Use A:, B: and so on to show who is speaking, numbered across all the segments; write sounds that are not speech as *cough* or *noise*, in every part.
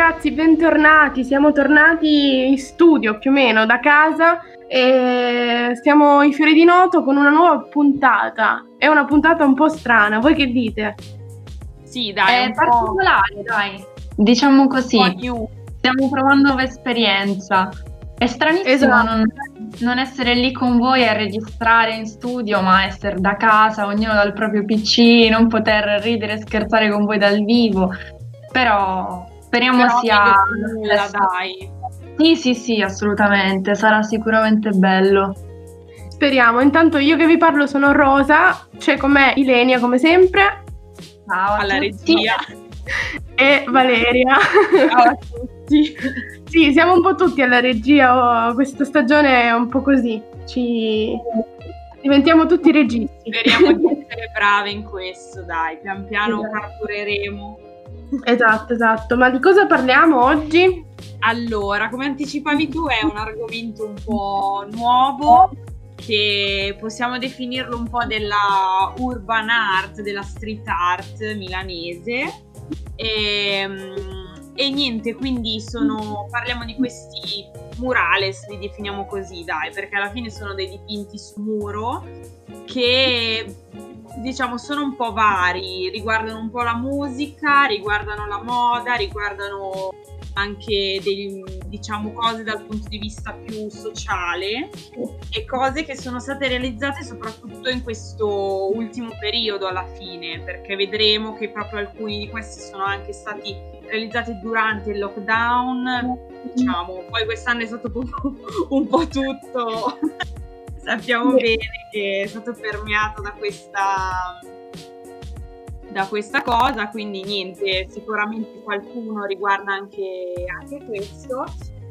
A: ragazzi, bentornati. Siamo tornati in studio più o meno da casa e stiamo in Fiori di Noto con una nuova puntata. È una puntata un po' strana, voi che dite?
B: Sì, dai,
C: è particolare, dai. Diciamo così. Stiamo provando nuova esperienza. È stranissimo esatto. non, non, essere lì con voi a registrare in studio, ma essere da casa, ognuno dal proprio PC, non poter ridere e scherzare con voi dal vivo. Però speriamo
B: Però
C: sia.
B: Nulla, dai.
C: Sì, sì, sì, assolutamente. Sarà sicuramente bello.
A: Speriamo. Intanto io che vi parlo sono Rosa, c'è con me Ilenia come sempre.
B: Ciao alla regia.
A: E Valeria.
B: Ciao a *laughs* tutti.
A: Sì, siamo un po' tutti alla regia, oh, questa stagione è un po' così, ci diventiamo tutti registi.
B: Speriamo di *laughs* essere brave in questo, dai, pian piano esatto. parcureremo.
A: Esatto, esatto, ma di cosa parliamo oggi?
B: Allora, come anticipavi tu, è un argomento un po' nuovo che possiamo definirlo un po' della urban art, della street art milanese. E, ehm, e niente, quindi sono, parliamo di questi murales, li definiamo così, dai, perché alla fine sono dei dipinti su muro che diciamo sono un po' vari, riguardano un po' la musica, riguardano la moda, riguardano anche dei, diciamo cose dal punto di vista più sociale e cose che sono state realizzate soprattutto in questo ultimo periodo alla fine perché vedremo che proprio alcuni di questi sono anche stati realizzati durante il lockdown. Diciamo poi quest'anno è stato un po' *laughs* tutto sappiamo bene che è stato permeato da questa da questa cosa, quindi niente, sicuramente qualcuno riguarda anche, anche questo,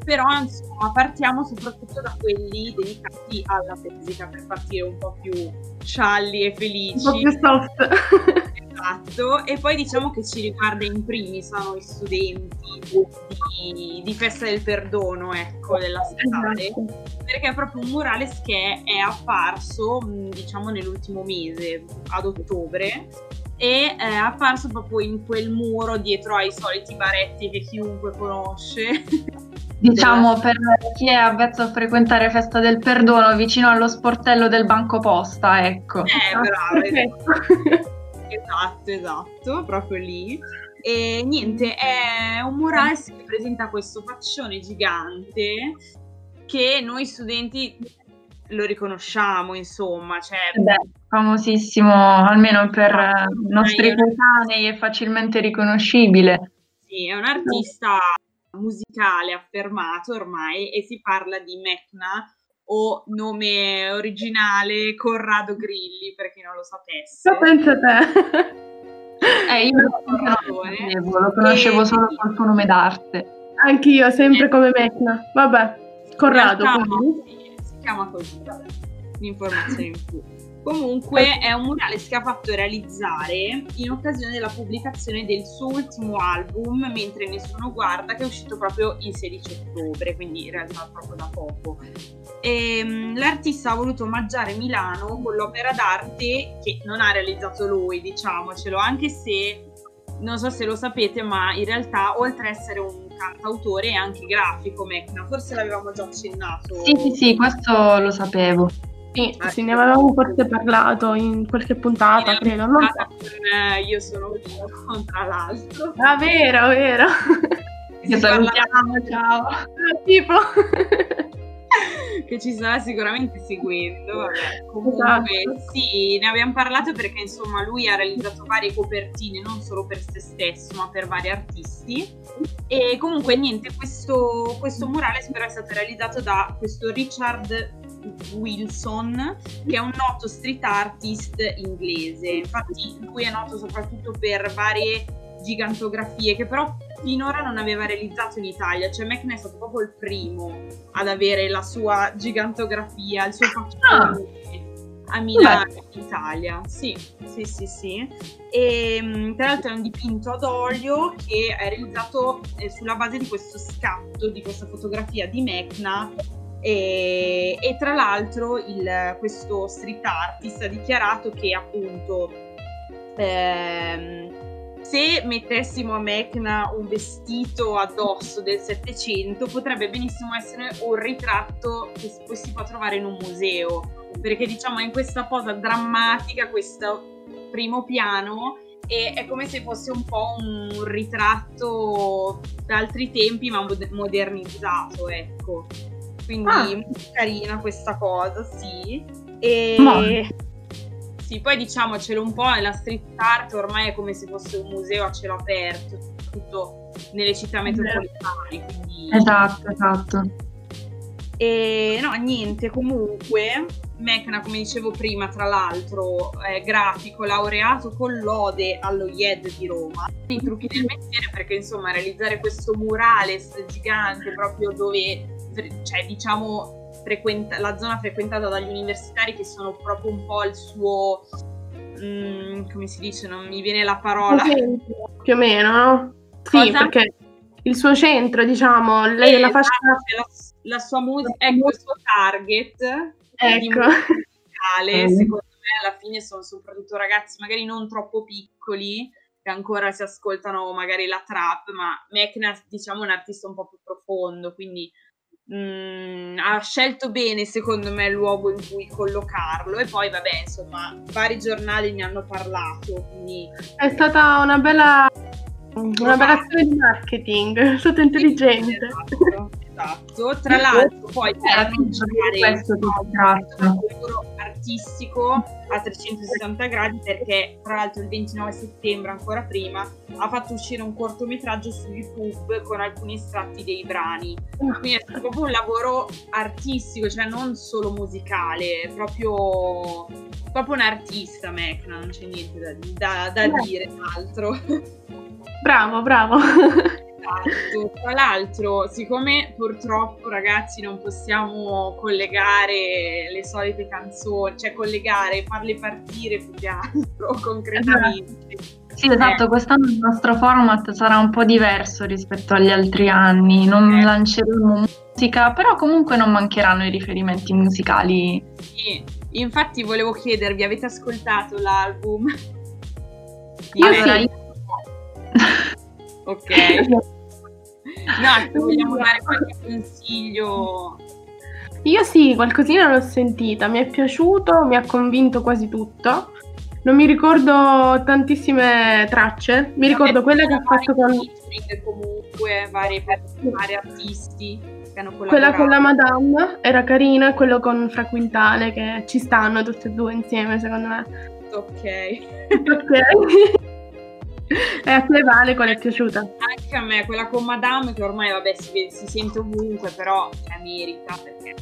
B: però insomma partiamo soprattutto da quelli dedicati alla fisica per partire un po' più scialli e felici.
A: Un po' più soft. *laughs*
B: Esatto, e poi diciamo che ci riguarda in primis a noi studenti di, di Festa del Perdono, ecco, della statale, esatto. perché è proprio un murales che è apparso, diciamo, nell'ultimo mese, ad ottobre, e è apparso proprio in quel muro dietro ai soliti baretti che chiunque conosce. *laughs*
C: Diciamo per chi è avvezzo a frequentare Festa del Perdono vicino allo sportello del Banco Posta, ecco.
B: Eh, bravo. *laughs* *laughs* esatto, esatto, proprio lì. E niente, è un murales che presenta questo faccione gigante che noi studenti lo riconosciamo, insomma. Cioè...
C: Beh, famosissimo, almeno per i nostri coetanei, è facilmente riconoscibile.
B: Sì, è un artista musicale affermato ormai e si parla di Mecna o nome originale Corrado Grilli, per chi non lo sapesse.
A: Lo penso te.
C: Eh, io lo conoscevo, lo conoscevo e... solo col suo nome d'arte.
A: Anch'io, sempre eh. come Mecna. Vabbè, Corrado.
B: Realtà, si chiama così, vabbè, un'informazione in più. Comunque è un murales che ha fatto realizzare in occasione della pubblicazione del suo ultimo album Mentre Nessuno Guarda che è uscito proprio il 16 ottobre, quindi in realtà proprio da poco. E, um, l'artista ha voluto omaggiare Milano con l'opera d'arte che non ha realizzato lui, diciamocelo, anche se non so se lo sapete, ma in realtà oltre ad essere un cantautore è anche grafico, Mecna, forse l'avevamo già accennato.
C: Sì, sì, sì, questo lo sapevo.
A: Sì, ah, sì, ne avevamo forse parlato in qualche puntata, credo. Non so.
B: con, io sono io, *laughs* tra l'altro.
A: Ah, vero, vero.
C: Ci salutiamo, ciao. Ah,
A: tipo. *laughs*
B: che ci sarà sicuramente seguendo. Vabbè, comunque esatto. sì, ne abbiamo parlato perché insomma lui ha realizzato varie copertine non solo per se stesso ma per vari artisti e comunque niente, questo, questo murale spero è stato realizzato da questo Richard Wilson, che è un noto street artist inglese. Infatti, lui è noto soprattutto per varie gigantografie che però finora non aveva realizzato in Italia, cioè Mecna è stato proprio il primo ad avere la sua gigantografia, il suo faccione ah. a Milano, in Italia. Sì, sì, sì, sì. E mm, tra l'altro è un dipinto ad olio che è realizzato eh, sulla base di questo scatto, di questa fotografia di Mecna e, e tra l'altro il, questo street artist ha dichiarato che appunto ehm, se mettessimo a Mecna un vestito addosso del Settecento potrebbe benissimo essere un ritratto che poi si può trovare in un museo. Perché diciamo è in questa posa drammatica questo primo piano e è come se fosse un po' un ritratto da altri tempi ma modernizzato ecco quindi ah. molto carina questa cosa sì e no. sì poi diciamocelo un po' la street art ormai è come se fosse un museo a cielo aperto soprattutto nelle città metropolitane quindi...
C: esatto esatto
B: e no niente comunque Mecna, come dicevo prima, tra l'altro, è grafico, laureato con lode allo IED di Roma. I trucchi del mestiere perché, insomma, realizzare questo murales gigante proprio dove, cioè, diciamo, frequenta- la zona frequentata dagli universitari che sono proprio un po' il suo... Mm, come si dice? Non mi viene la parola.
A: Più o meno, no? Sì, Cosa? perché il suo centro, diciamo, lei è la fascia...
B: La, la sua musica, ecco il suo target
A: ecco.
B: musicale, mm. secondo me alla fine sono soprattutto ragazzi magari non troppo piccoli che ancora si ascoltano magari la trap, ma Mekna diciamo è un artista un po' più profondo, quindi mh, mm, ha scelto bene secondo me il luogo in cui collocarlo. E poi vabbè insomma vari giornali ne hanno parlato, quindi...
A: È stata una bella, una bella azione di marketing, *laughs* è stato intelligente.
B: Esatto esatto. Tra l'altro, poi per annunciare un lavoro artistico a 360 gradi, perché tra l'altro il 29 settembre, ancora prima, ha fatto uscire un cortometraggio su YouTube con alcuni estratti dei brani. Quindi è stato proprio un lavoro artistico, cioè non solo musicale, proprio, proprio un artista, Mecna, non c'è niente da, da, da dire altro.
A: Bravo, bravo. *laughs*
B: Esatto. Tra l'altro, siccome purtroppo ragazzi non possiamo collegare le solite canzoni, cioè collegare, farle partire più che altro *laughs* concretamente.
C: Sì, esatto, eh. quest'anno il nostro format sarà un po' diverso rispetto agli altri anni, non eh. lanceremo musica, però comunque non mancheranno i riferimenti musicali.
B: Sì, infatti volevo chiedervi, avete ascoltato l'album?
A: Io allora, sì. Io...
B: Ok. *laughs* no, se vogliamo dare qualche consiglio.
A: Io sì, qualcosina l'ho sentita, mi è piaciuto, mi ha convinto quasi tutto. Non mi ricordo tantissime tracce, mi ricordo quella che ha fatto con...
B: Comunque, vari, vari artisti che hanno collaborato.
A: Quella con la Madame era carina, quello con Fra Quintale, che ci stanno tutte e due insieme, secondo me.
B: Ok.
A: ok. *laughs* *laughs* E a te Vale qual è piaciuta?
B: Anche a me, quella con Madame che ormai vabbè si, si sente ovunque, però la merita perché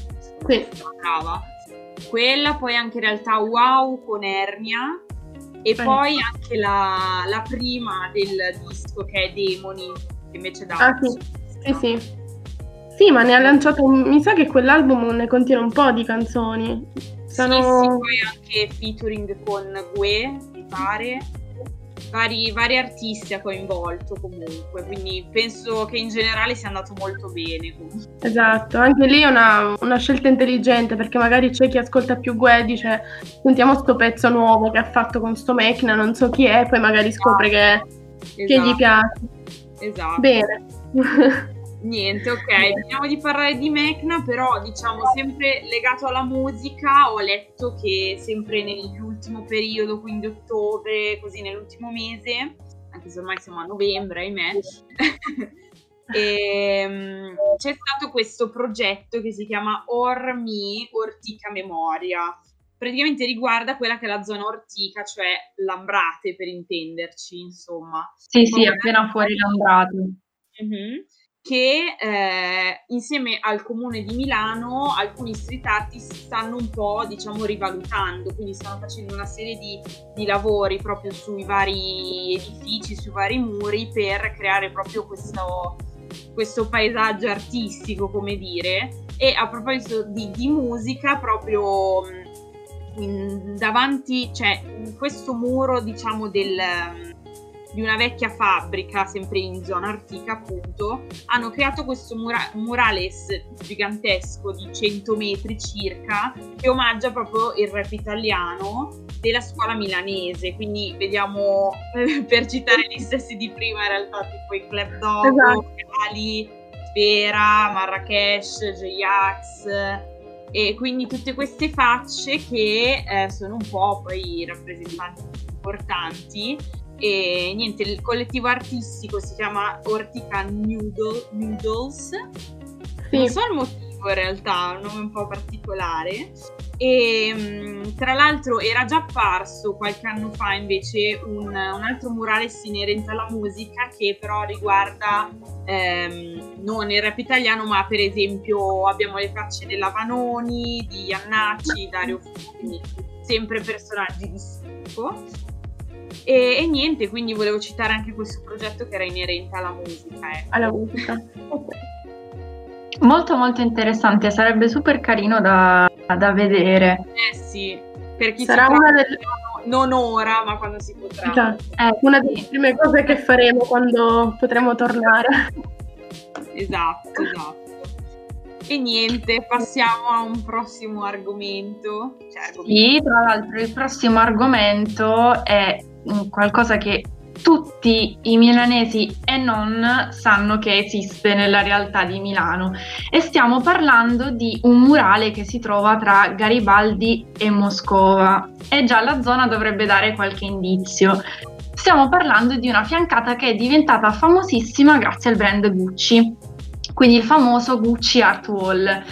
B: sì. è brava. Quella poi anche in realtà Wow con Ernia e Beh. poi anche la, la, prima del disco che è Demoni che invece da...
A: Ah sì, sì sì. Sì, ma ne ha lanciato, mi sa che quell'album ne contiene un po' di canzoni.
B: Sono... Sì, sì, poi anche featuring con Gue, mi pare vari, vari, artisti ha coinvolto comunque, quindi penso che in generale sia andato molto bene. Comunque.
A: Esatto, anche lì è una, una, scelta intelligente perché magari c'è chi ascolta più Gue e dice sentiamo sto pezzo nuovo che ha fatto con sto Mechna, non so chi è, poi magari scopre esatto. che, esatto. che gli piace.
B: Esatto.
A: Bene. *laughs*
B: Niente, ok, finiamo di parlare di Mecna, però diciamo sempre legato alla musica, ho letto che sempre nell'ultimo periodo, quindi ottobre, così nell'ultimo mese, anche se ormai siamo a novembre, ahimè, *laughs* e, um, c'è stato questo progetto che si chiama Ormi Ortica Memoria. Praticamente riguarda quella che è la zona ortica, cioè Lambrate per intenderci, insomma.
C: Sì, sì, appena fuori Lambrate.
B: Mm-hmm che eh, insieme al comune di Milano alcuni street artist stanno un po' diciamo rivalutando, quindi stanno facendo una serie di, di lavori proprio sui vari edifici, sui vari muri per creare proprio questo, questo paesaggio artistico, come dire. E a proposito di, di musica, proprio in, davanti, cioè in questo muro diciamo del di una vecchia fabbrica, sempre in zona Artica appunto, hanno creato questo mura- murales gigantesco di 100 metri circa che omaggia proprio il rap italiano della scuola milanese, quindi vediamo per citare gli stessi di prima in realtà tipo i Club Dogo, esatto. Ali, Sfera, Marrakesh, J-Ax e quindi tutte queste facce che eh, sono un po' poi rappresentanti importanti e niente, il collettivo artistico si chiama Ortica Noodle, Noodles. Sì. Non so il motivo in realtà, è un nome un po' particolare. E mm, tra l'altro era già apparso qualche anno fa invece un, un altro murale inerente alla musica che però riguarda ehm, non il rap italiano ma per esempio abbiamo le facce della Vanoni, di Iannacci, Dario Fini, sempre personaggi di schifo e, e, niente, quindi volevo citare anche questo progetto che era inerente alla musica.
A: Ecco. Alla musica.
C: Molto molto interessante, sarebbe super carino da, da vedere.
B: Eh sì, per chi
A: Sarà una delle...
B: non ora, ma quando si potrà.
A: Esatto. Eh, una delle prime cose che faremo quando potremo tornare.
B: esatto, esatto. E niente, passiamo a un prossimo argomento.
C: Cioè, argomento. Sì, tra l'altro il prossimo argomento è qualcosa che tutti i milanesi e non sanno che esiste nella realtà di Milano. E stiamo parlando di un murale che si trova tra Garibaldi e Moscova. E già la zona dovrebbe dare qualche indizio. Stiamo parlando di una fiancata che è diventata famosissima grazie al brand Gucci, quindi il famoso Gucci Art Wall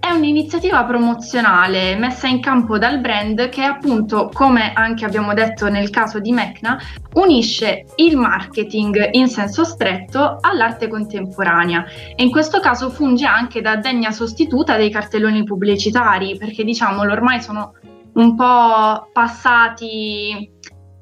C: è un'iniziativa promozionale messa in campo dal brand che appunto, come anche abbiamo detto nel caso di Mecna, unisce il marketing in senso stretto all'arte contemporanea. E in questo caso funge anche da degna sostituta dei cartelloni pubblicitari perché diciamolo ormai sono un po' passati,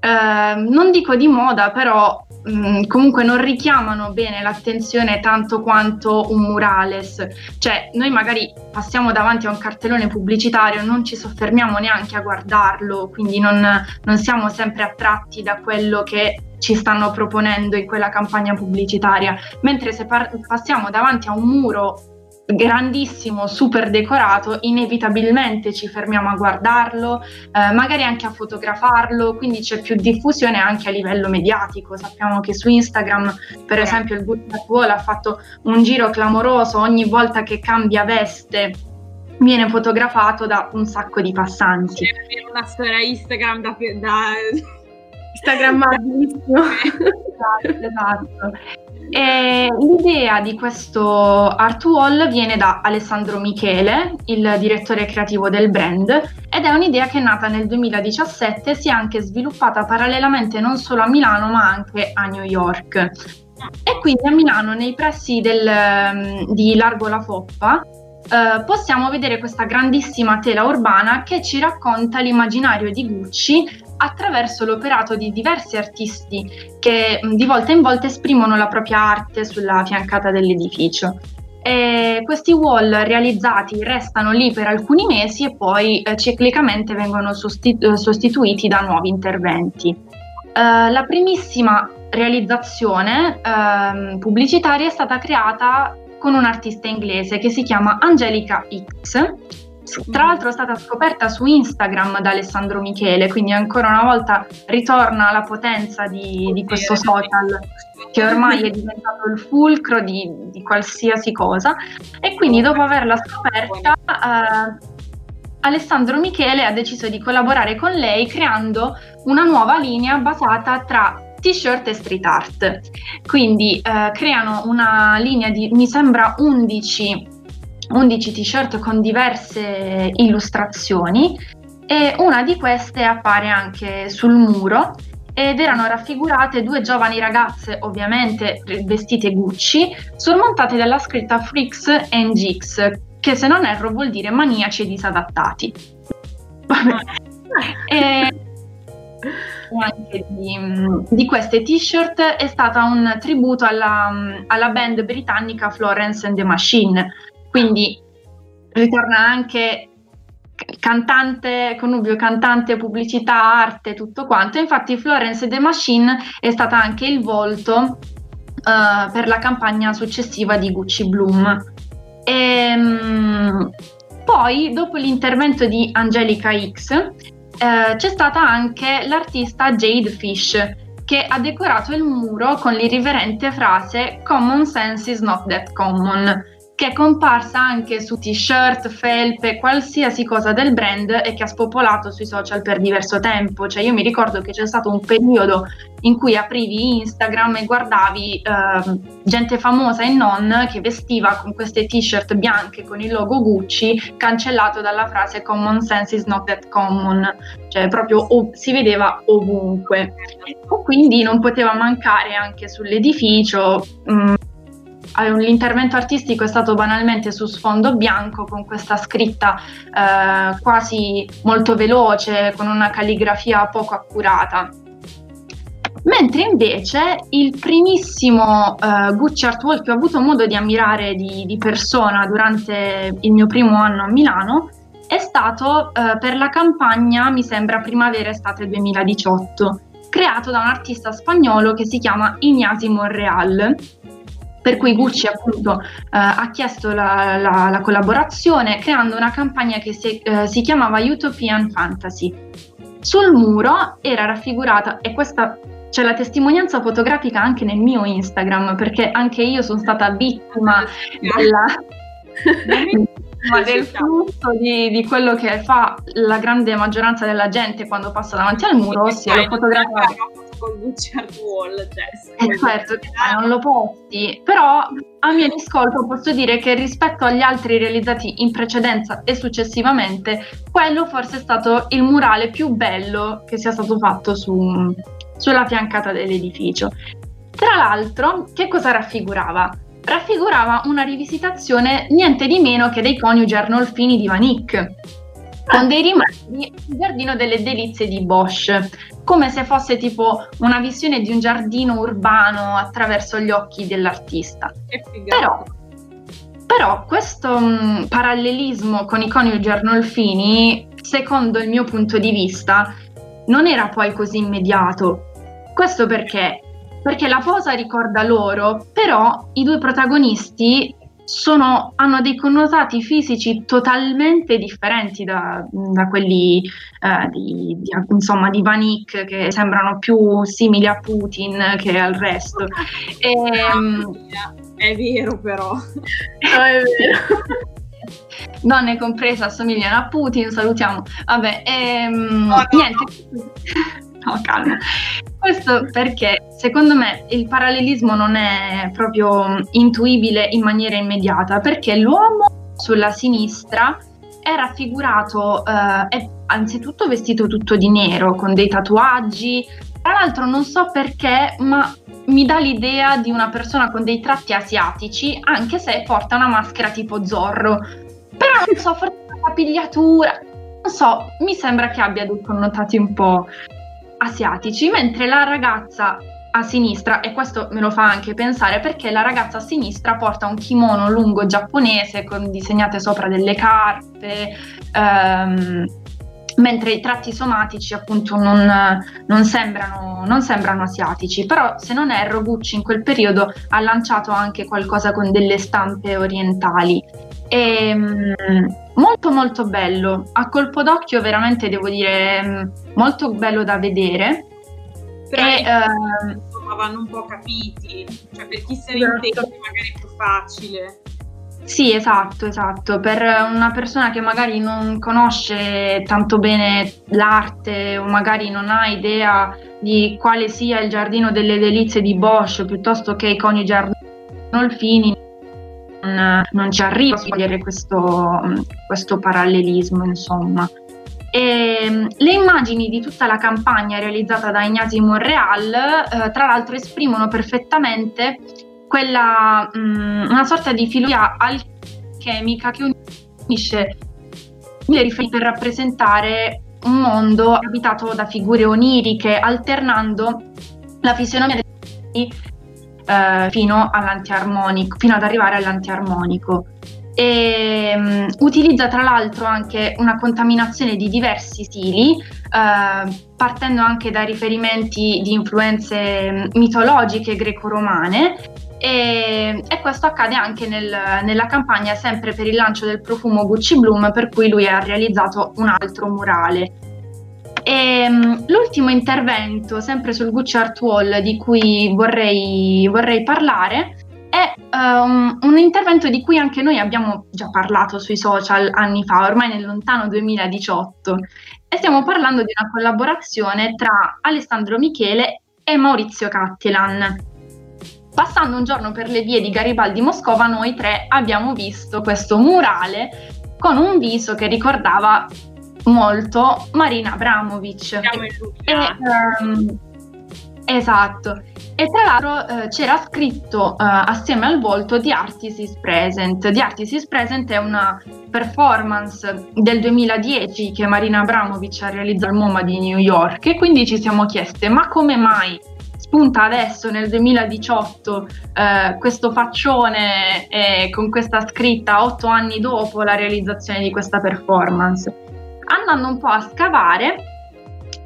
C: eh, non dico di moda, però Mm, comunque non richiamano bene l'attenzione tanto quanto un murales. Cioè, noi magari passiamo davanti a un cartellone pubblicitario, non ci soffermiamo neanche a guardarlo, quindi non, non siamo sempre attratti da quello che ci stanno proponendo in quella campagna pubblicitaria. Mentre se par- passiamo davanti a un muro grandissimo, super decorato, inevitabilmente ci fermiamo a guardarlo, eh, magari anche a fotografarlo, quindi c'è più diffusione anche a livello mediatico. Sappiamo che su Instagram, per esempio, il Good Wall ha fatto un giro clamoroso ogni volta che cambia veste. Viene fotografato da un sacco di passanti.
B: C'è una storia Instagram da, da...
A: Instagrammabilissimo. *laughs*
C: esatto, esatto. E l'idea di questo art wall viene da Alessandro Michele, il direttore creativo del brand, ed è un'idea che è nata nel 2017 e si è anche sviluppata parallelamente non solo a Milano ma anche a New York. E quindi a Milano, nei pressi del, di Largo La Foppa, eh, possiamo vedere questa grandissima tela urbana che ci racconta l'immaginario di Gucci attraverso l'operato di diversi artisti che di volta in volta esprimono la propria arte sulla fiancata dell'edificio. E questi wall realizzati restano lì per alcuni mesi e poi eh, ciclicamente vengono sostitu- sostituiti da nuovi interventi. Uh, la primissima realizzazione uh, pubblicitaria è stata creata con un artista inglese che si chiama Angelica X tra l'altro è stata scoperta su Instagram da Alessandro Michele, quindi ancora una volta ritorna la potenza di, di questo social che ormai è diventato il fulcro di, di, qualsiasi cosa. E quindi dopo averla scoperta, eh, Alessandro Michele ha deciso di collaborare con lei creando una nuova linea basata tra t-shirt e street art. Quindi eh, creano una linea di, mi sembra, 11 11 t-shirt con diverse illustrazioni e una di queste appare anche sul muro ed erano raffigurate due giovani ragazze, ovviamente vestite Gucci, sormontate dalla scritta Freaks and Geeks, che se non erro vuol dire maniaci e disadattati. *laughs* e anche di, di, queste t-shirt è stata un tributo alla, alla band britannica Florence and the Machine, quindi ritorna anche cantante, connubio cantante, pubblicità, arte, tutto quanto. Infatti Florence The Machine è stata anche il volto uh, per la campagna successiva di Gucci Bloom. E, um, poi, dopo l'intervento di Angelica X, eh, c'è stata anche l'artista Jade Fish, che ha decorato il muro con l'irriverente frase Common sense is not that common che è comparsa anche su t-shirt, felpe, qualsiasi cosa del brand e che ha spopolato sui social per diverso tempo. Cioè io mi ricordo che c'è stato un periodo in cui aprivi Instagram e guardavi eh, gente famosa e non che vestiva con queste t-shirt bianche con il logo Gucci cancellato dalla frase common sense is not that common, cioè proprio ov- si vedeva ovunque. E quindi non poteva mancare anche sull'edificio mh, mm, l'intervento artistico è stato banalmente su sfondo bianco con questa scritta eh, quasi molto veloce, con una calligrafia poco accurata. Mentre invece il primissimo uh, Gucci Art Walk che ho avuto modo di ammirare di, di, persona durante il mio primo anno a Milano è stato uh, per la campagna, mi sembra, primavera-estate 2018, creato da un artista spagnolo che si chiama Ignasi Monreal per cui Gucci appunto eh, ha chiesto la, la, la, collaborazione creando una campagna che si, eh, si, chiamava Utopian Fantasy. Sul muro era raffigurata, e questa c'è la testimonianza fotografica anche nel mio Instagram, perché anche io sono stata vittima della, ma *laughs* del flusso di, di, quello che fa la grande maggioranza della gente quando passa davanti al muro, ossia lo fotografare
B: con Gucci Art Wall,
C: cioè, eh, certo, non lo posti, però a mio riscolto posso dire che rispetto agli altri realizzati in precedenza e successivamente, quello forse è stato il murale più bello che sia stato fatto su, sulla fiancata dell'edificio. Tra l'altro, che cosa raffigurava? Raffigurava una rivisitazione niente di meno che dei coniugi Arnolfini di Vanick, con dei rimandi il giardino delle delizie di Bosch, come se fosse tipo una visione di un giardino urbano attraverso gli occhi dell'artista. Però, però questo mh, mm, parallelismo con i coniugi Arnolfini, secondo il mio punto di vista, non era poi così immediato. Questo perché? Perché la posa ricorda loro, però i due protagonisti sono, hanno dei connotati fisici totalmente differenti da, da quelli eh, di, di, insomma, di Vanik che sembrano più simili a Putin che al resto.
B: E, ehm, *laughs* è vero però. No,
C: è vero. *laughs* Donne compresa assomigliano a Putin, salutiamo. Vabbè, ehm, no, no, niente. *laughs* No, calma. Questo perché secondo me il parallelismo non è proprio intuibile in maniera immediata, perché l'uomo sulla sinistra è raffigurato, eh, è anzitutto vestito tutto di nero, con dei tatuaggi. Tra l'altro non so perché, ma mi dà l'idea di una persona con dei tratti asiatici, anche se porta una maschera tipo Zorro. Però non so, forse la capigliatura, non so, mi sembra che abbia dei connotati un po' asiatici, mentre la ragazza a sinistra, e questo me lo fa anche pensare perché la ragazza a sinistra porta un kimono lungo giapponese con disegnate sopra delle carte, ehm, mentre i tratti somatici appunto non, non, sembrano, non, sembrano, asiatici, però se non erro Gucci in quel periodo ha lanciato anche qualcosa con delle stampe orientali. E, ehm, molto molto bello, a colpo d'occhio veramente devo dire mm, molto bello da vedere.
B: Però e, insomma vanno un po' capiti, cioè per chi se ne esatto. intende magari è più facile.
C: Sì, esatto, esatto. Per una persona che magari non conosce tanto bene l'arte o magari non ha idea di quale sia il giardino delle delizie di Bosch piuttosto che i coniugi Arnolfini, non, non ci arriva a cogliere questo, questo parallelismo, insomma. E, le immagini di tutta la campagna realizzata da Ignasi Monreal, eh, tra l'altro, esprimono perfettamente quella, mh, mm, una sorta di filosofia alchemica che unisce le riferimenti per rappresentare un mondo abitato da figure oniriche, alternando la fisionomia dei eh, fino all'antiarmonico, fino ad arrivare all'antiarmonico. e um, utilizza tra l'altro anche una contaminazione di diversi stili, uh, partendo anche da riferimenti di influenze mm, mitologiche greco-romane e, e, questo accade anche nel, nella campagna sempre per il lancio del profumo Gucci Bloom per cui lui ha realizzato un altro murale. E, um, l'ultimo intervento, sempre sul Gucci Art Wall, di cui vorrei, vorrei parlare, è um, un intervento di cui anche noi abbiamo già parlato sui social anni fa, ormai nel lontano 2018, e stiamo parlando di una collaborazione tra Alessandro Michele e Maurizio Cattelan. Passando un giorno per le vie di Garibaldi Moscova, noi tre abbiamo visto questo murale con un viso che ricordava molto Marina Abramovic.
B: E, um,
C: esatto. E tra l'altro eh, c'era scritto eh, assieme al volto The Artist is Present. The Artist is Present è una performance del 2010 che Marina Abramovic ha realizzato al MoMA di New York e quindi ci siamo chieste ma come mai spunta adesso nel 2018 eh, questo faccione eh, con questa scritta otto anni dopo la realizzazione di questa performance? Andando un po' a scavare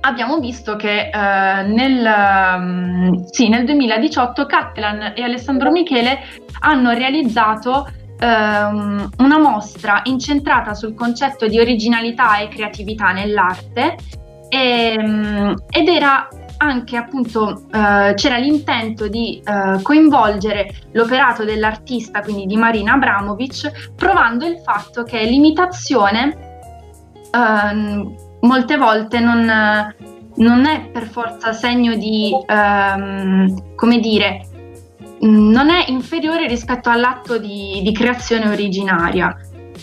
C: abbiamo visto che eh, nel, um, sì, nel, 2018 Cattelan e Alessandro Michele hanno realizzato um, una mostra incentrata sul concetto di originalità e creatività nell'arte. E, um, ed era anche appunto uh, c'era l'intento di uh, coinvolgere l'operato dell'artista, quindi di Marina Abramovic, provando il fatto che l'imitazione uh, molte volte non, non, è per forza segno di, um, come dire, non è inferiore rispetto all'atto di, di creazione originaria.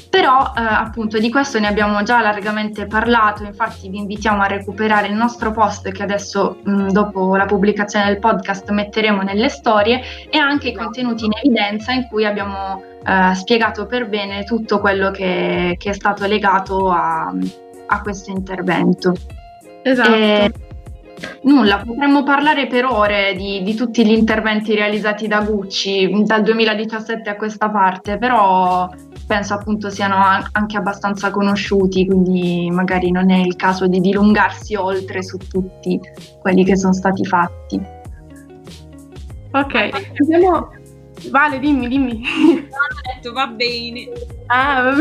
C: Però eh, appunto di questo ne abbiamo già largamente parlato, infatti vi invitiamo a recuperare il nostro post che adesso mh, dopo la pubblicazione del podcast metteremo nelle storie e anche i contenuti in evidenza in cui abbiamo eh, spiegato per bene tutto quello che, che è stato legato a, a questo intervento.
A: Esatto. E,
C: nulla, potremmo parlare per ore di, di, tutti gli interventi realizzati da Gucci dal 2017 a questa parte, però penso appunto siano anche abbastanza conosciuti, quindi magari non è il caso di dilungarsi oltre su tutti quelli che sono stati fatti.
A: Ok, andiamo, Vale, dimmi, dimmi.
B: Ho detto va bene.
A: Ah,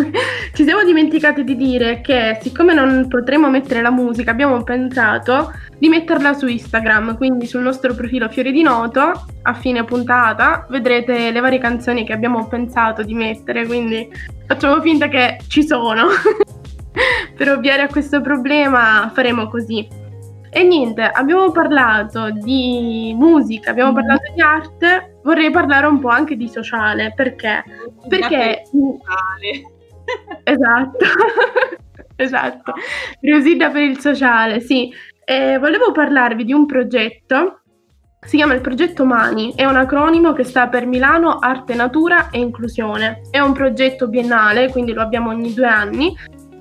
A: ci siamo dimenticati di dire che siccome non potremo mettere la musica, abbiamo pensato di metterla su Instagram, quindi sul nostro profilo Fiori di Noto, a fine puntata, vedrete le varie canzoni che abbiamo pensato di mettere, quindi facciamo finta che ci sono. *laughs* per ovviare a questo problema faremo così. E niente, abbiamo parlato di musica, abbiamo mm-hmm. parlato di arte, vorrei parlare un po' anche di sociale, perché? Perché...
B: Sociale.
A: Esatto, *laughs* esatto, Riusida per il sociale, sì. E volevo parlarvi di un progetto, si chiama il progetto Mani, è un acronimo che sta per Milano Arte, Natura e Inclusione. È un progetto biennale, quindi lo abbiamo ogni due anni,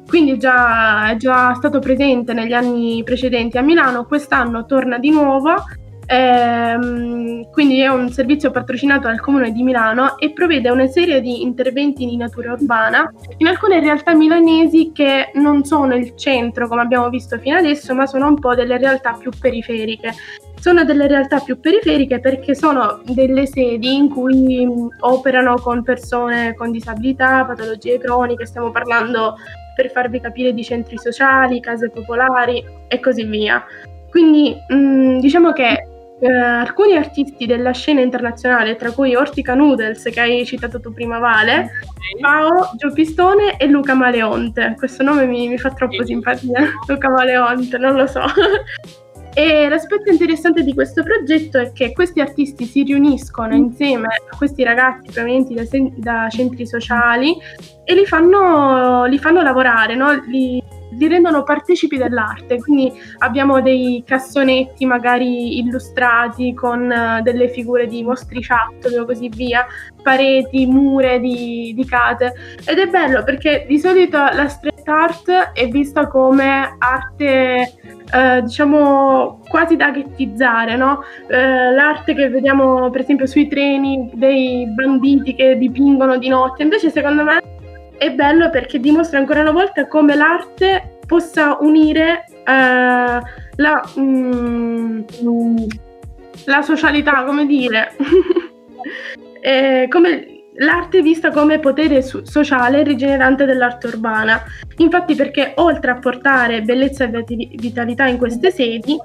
A: quindi già, è già stato presente negli anni precedenti a Milano, quest'anno torna di nuovo, ehm, quindi è un servizio patrocinato dal Comune di Milano e provvede una serie di interventi di natura urbana in alcune realtà milanesi che non sono il centro come abbiamo visto fino adesso, ma sono un po' delle realtà più periferiche. Sono delle realtà più periferiche perché sono delle sedi in cui operano con persone con disabilità, patologie croniche, stiamo parlando per farvi capire di centri sociali, case popolari e così via. Quindi mh, mm, diciamo che eh, alcuni artisti della scena internazionale, tra cui Ortica Noodles, che hai citato tu prima, Vale, Pao, Gio Pistone e Luca Maleonte. Questo nome mi, mi fa troppo simpatia, *laughs* Luca Maleonte, non lo so. *laughs* E l'aspetto interessante di questo progetto è che questi artisti si riuniscono insieme a questi ragazzi provenienti da, da centri sociali e li fanno, li fanno lavorare, no? li, li, rendono partecipi dell'arte. Quindi abbiamo dei cassonetti magari illustrati con uh, delle figure di mostriciattoli o così via, pareti, mure di, di case. Ed è bello perché di solito la street art è vista come arte eh, diciamo quasi da ghettizzare, no? eh, l'arte che vediamo per esempio sui treni dei banditi che dipingono di notte, invece secondo me è bello perché dimostra ancora una volta come l'arte possa unire eh, la, mm, la socialità, come dire, *laughs* eh, come l'arte vista come potere su- sociale rigenerante dell'arte urbana. Infatti perché oltre a portare bellezza e vitalità in queste sedi,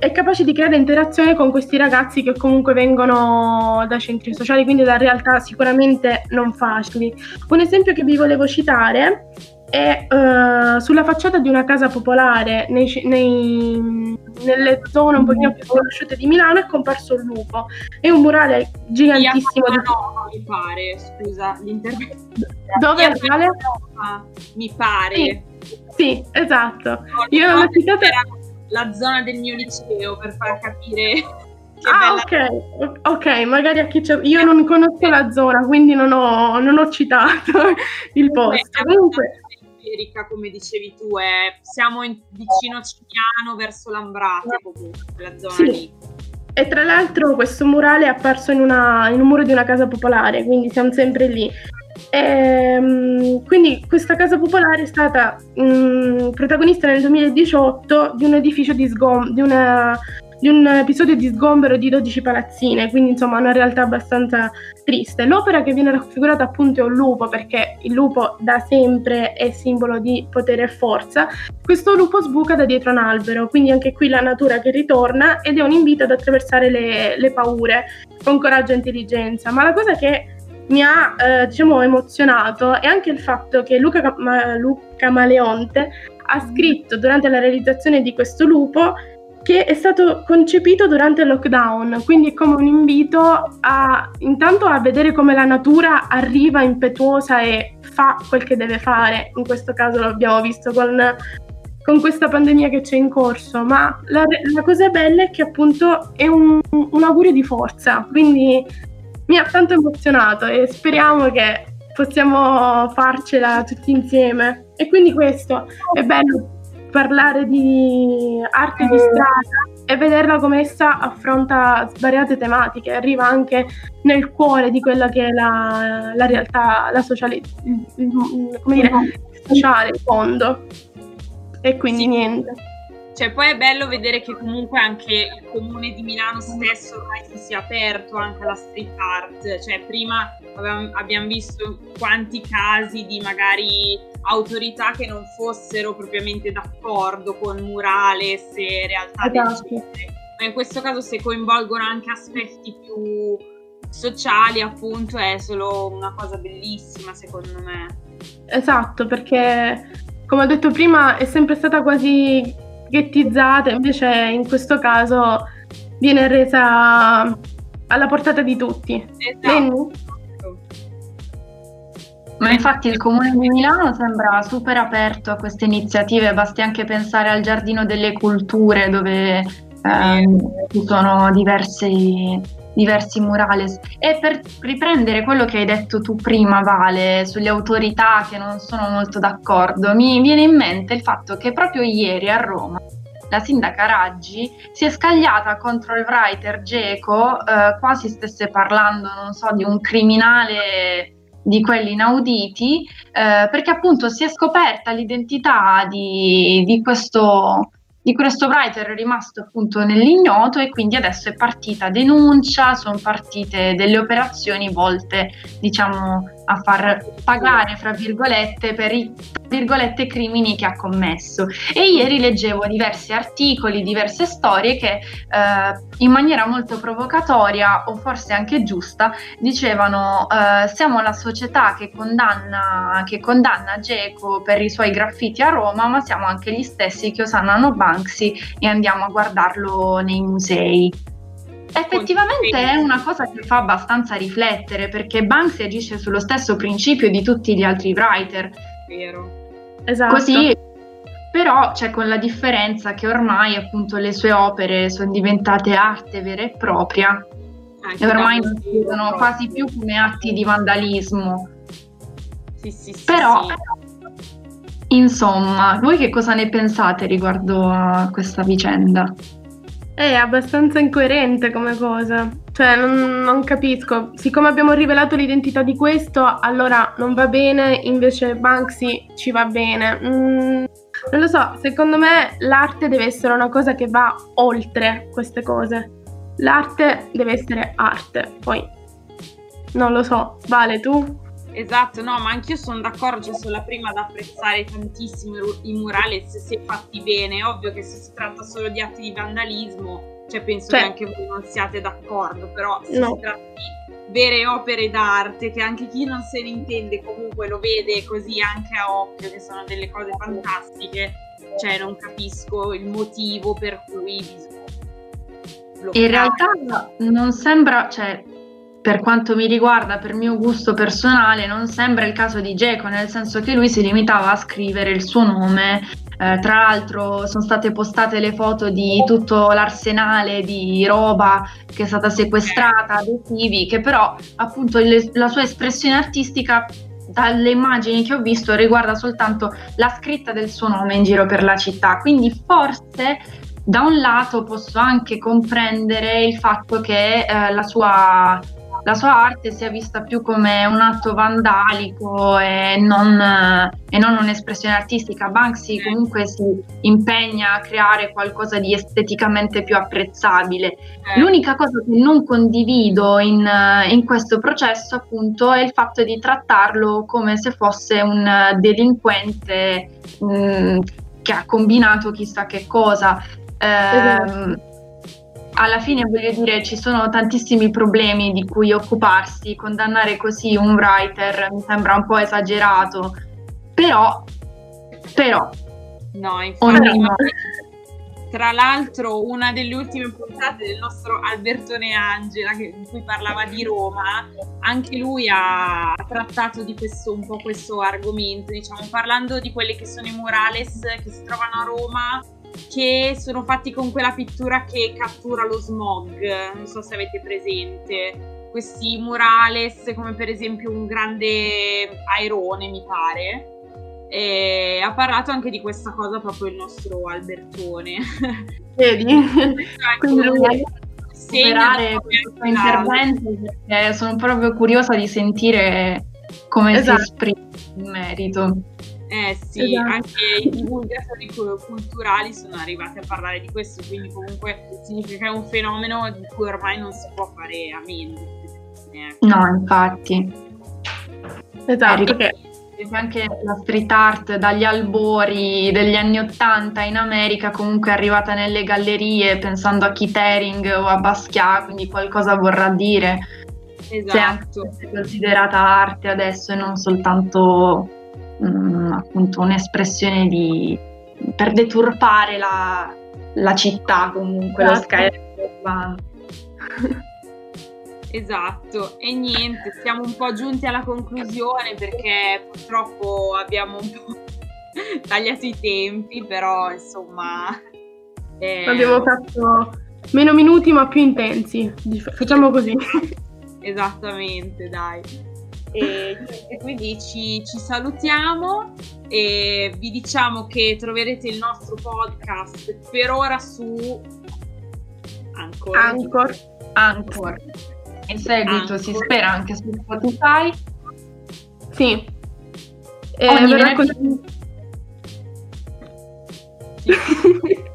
A: è capace di creare interazione con questi ragazzi che comunque vengono da centri sociali, quindi da realtà sicuramente non facili. Un esempio che vi volevo citare è uh, sulla facciata di una casa popolare nei, nei, nelle zone un pochino più conosciute di Milano è comparso un lupo. È un murale gigantissimo.
B: Di... No, mi pare, scusa, l'intervento.
A: Dove è
B: quale? Mi pare.
A: Sì, sì esatto. No, Io l'ho citata
B: la zona del mio liceo per far capire *laughs*
A: ah, ok, ok, magari a chi c'è. Io non conosco la zona, quindi non ho, non ho citato *laughs* il posto. Comunque,
B: Erika, come dicevi tu, è, siamo in, vicino a Cignano verso Lambrate, comunque, quella zona sì. lì.
A: E tra l'altro questo murale è apparso in, una, in, un muro di una casa popolare, quindi siamo sempre lì. E, ehm, quindi questa casa popolare è stata mh, mm, protagonista nel 2018 di un edificio di sgom, di una di un episodio di sgombero di 12 palazzine, quindi insomma una realtà abbastanza triste. L'opera che viene raffigurata appunto è un lupo, perché il lupo da sempre è simbolo di potere e forza. Questo lupo sbuca da dietro un albero, quindi anche qui la natura che ritorna ed è un invito ad attraversare le, le paure con coraggio e intelligenza. Ma la cosa che mi ha eh, diciamo emozionato è anche il fatto che Luca, Ma- Luca Maleonte ha scritto durante la realizzazione di questo lupo che è stato concepito durante il lockdown, quindi è come un invito a intanto a vedere come la natura arriva impetuosa e fa quel che deve fare, in questo caso l'abbiamo visto con, con questa pandemia che c'è in corso, ma la, la cosa bella è che appunto è un, un augurio di forza, quindi mi ha tanto emozionato e speriamo che possiamo farcela tutti insieme. E quindi questo è bello parlare di arte di strada e vederla come essa affronta svariate tematiche, arriva anche nel cuore di quella che è la, la realtà, la sociale, come dire, sociale, in fondo. E quindi niente.
B: Cioè, poi è bello vedere che comunque anche il comune di Milano stesso ormai si sia aperto anche alla street art. Cioè, prima abbiamo, abbiamo visto quanti casi di magari autorità che non fossero propriamente d'accordo con murales e realtà esatto. genere. Ma in questo caso se coinvolgono anche aspetti più sociali, appunto, è solo una cosa bellissima, secondo me.
A: Esatto, perché come ho detto prima è sempre stata quasi ghettizzata, invece in questo caso viene resa alla portata di tutti.
B: Esatto.
C: Ma infatti il Comune di Milano sembra super aperto a queste iniziative, basti anche pensare al Giardino delle Culture dove ehm, ci sono diversi, diversi murales. E per riprendere quello che hai detto tu prima, Vale, sulle autorità che non sono molto d'accordo, mi viene in mente il fatto che proprio ieri a Roma la sindaca Raggi si è scagliata contro il writer Geco, eh, quasi stesse parlando, non so, di un criminale di quelli inauditi, eh, perché appunto si è scoperta l'identità di, di questo di questo writer è rimasto appunto nell'ignoto e quindi adesso è partita denuncia, sono partite delle operazioni volte diciamo a far pagare fra virgolette per i virgolette crimini che ha commesso e ieri leggevo diversi articoli, diverse storie che eh, in maniera molto provocatoria o forse anche giusta dicevano eh, siamo la società che condanna, che condanna Geco per i suoi graffiti a Roma ma siamo anche gli stessi che osannano Banksy e andiamo a guardarlo nei musei. Effettivamente è una cosa che fa abbastanza riflettere perché Banksy agisce sullo stesso principio di tutti gli altri writer.
B: Vero.
A: Esatto.
C: Così, però c'è con la differenza che ormai appunto le sue opere sono diventate arte vera e propria Anche e ormai non si vedono quasi più come atti di vandalismo.
B: Sì, sì, sì.
C: Però,
B: sì.
C: insomma, voi che cosa ne pensate riguardo a questa vicenda?
A: È abbastanza incoerente come cosa. Cioè, non, non, capisco. Siccome abbiamo rivelato l'identità di questo, allora non va bene, invece Banksy ci va bene. Mm, non lo so, secondo me l'arte deve essere una cosa che va oltre queste cose. L'arte deve essere arte. Poi, non lo so. Vale, tu?
B: Esatto, no, ma anch'io sono d'accordo, cioè sono la prima ad apprezzare tantissimo i murales se fatti bene. È ovvio che se si tratta solo di atti di vandalismo, cioè penso cioè. che anche voi non siate d'accordo, però se no. si tratta di vere opere d'arte che anche chi non se ne intende comunque lo vede così anche a occhio, che sono delle cose fantastiche, cioè non capisco il motivo per cui bisogna...
C: In realtà non sembra, cioè per quanto mi riguarda, per mio gusto personale, non sembra il caso di Geco, nel senso che lui si limitava a scrivere il suo nome. Eh, tra l'altro sono state postate le foto di tutto l'arsenale di roba che è stata sequestrata, adesivi, che però appunto le, la sua espressione artistica dalle immagini che ho visto riguarda soltanto la scritta del suo nome in giro per la città. Quindi forse da un lato posso anche comprendere il fatto che eh, la sua la sua arte sia vista più come un atto vandalico e non, e non un'espressione artistica. Banksy comunque si impegna a creare qualcosa di esteticamente più apprezzabile. Eh. L'unica cosa che non condivido in, in questo processo appunto è il fatto di trattarlo come se fosse un delinquente mh, mm, che ha combinato chissà che cosa. Eh, esatto alla fine voglio dire ci sono tantissimi problemi di cui occuparsi, condannare così un writer mi sembra un po' esagerato, però, però...
B: No, infatti, tra l'altro una delle ultime puntate del nostro Albertone Angela che, in cui parlava di Roma, anche lui ha trattato di questo, un po' questo argomento, diciamo, parlando di quelli che sono i murales che si trovano a Roma che sono fatti con quella pittura che cattura lo smog, non so se avete presente, questi murales come per esempio un grande airone mi pare. E ha parlato anche di questa cosa proprio il nostro Albertone.
C: Vedi? *laughs* Quindi lui superare questo intervento perché sono proprio curiosa di sentire come esatto. si esprime in merito.
B: Eh sì, esatto. anche i divulgatori culturali sono arrivati a parlare di questo, quindi comunque significa che è un fenomeno di cui ormai non si può fare a meno.
C: Ecco. No, infatti. Esatto. Perché anche la street art dagli albori degli anni Ottanta in America comunque è arrivata nelle gallerie pensando a Keith Haring o a Basquiat, quindi qualcosa vorrà dire.
B: Esatto.
C: Se è considerata arte adesso e non soltanto mh, mm, appunto un'espressione di, per deturpare la, la città comunque, esatto. lo skyline urbano. *laughs*
B: Esatto, e niente, siamo un po' giunti alla conclusione perché purtroppo abbiamo un po' *laughs* tagliato i tempi, però insomma... *laughs*
A: Eh... Abbiamo fatto meno minuti ma più intensi, facciamo così.
B: Esattamente, dai. E, e quindi ci, ci, salutiamo e vi diciamo che troverete il nostro podcast per ora su
A: Anchor. Anchor.
C: Anchor. In seguito Anchor. si spera anche su Spotify.
A: Sì. Eh, verrà, condiviso... *laughs*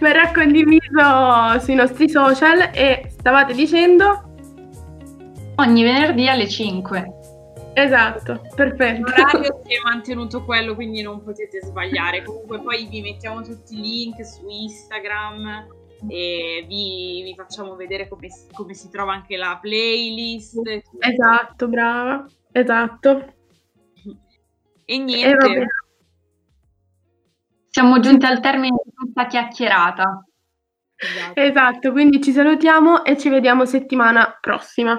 A: verrà condiviso sui nostri social e stavate dicendo
C: Ogni venerdì alle 5.
A: Esatto, perfetto.
B: L'orario si è mantenuto quello, quindi non potete sbagliare. Comunque poi vi mettiamo tutti i link su Instagram e vi, vi facciamo vedere come, come, si trova anche la playlist.
A: Esatto, brava. Esatto.
B: E niente. E
C: Siamo giunti al termine di questa chiacchierata.
A: Esatto. esatto, quindi ci salutiamo e ci vediamo settimana prossima.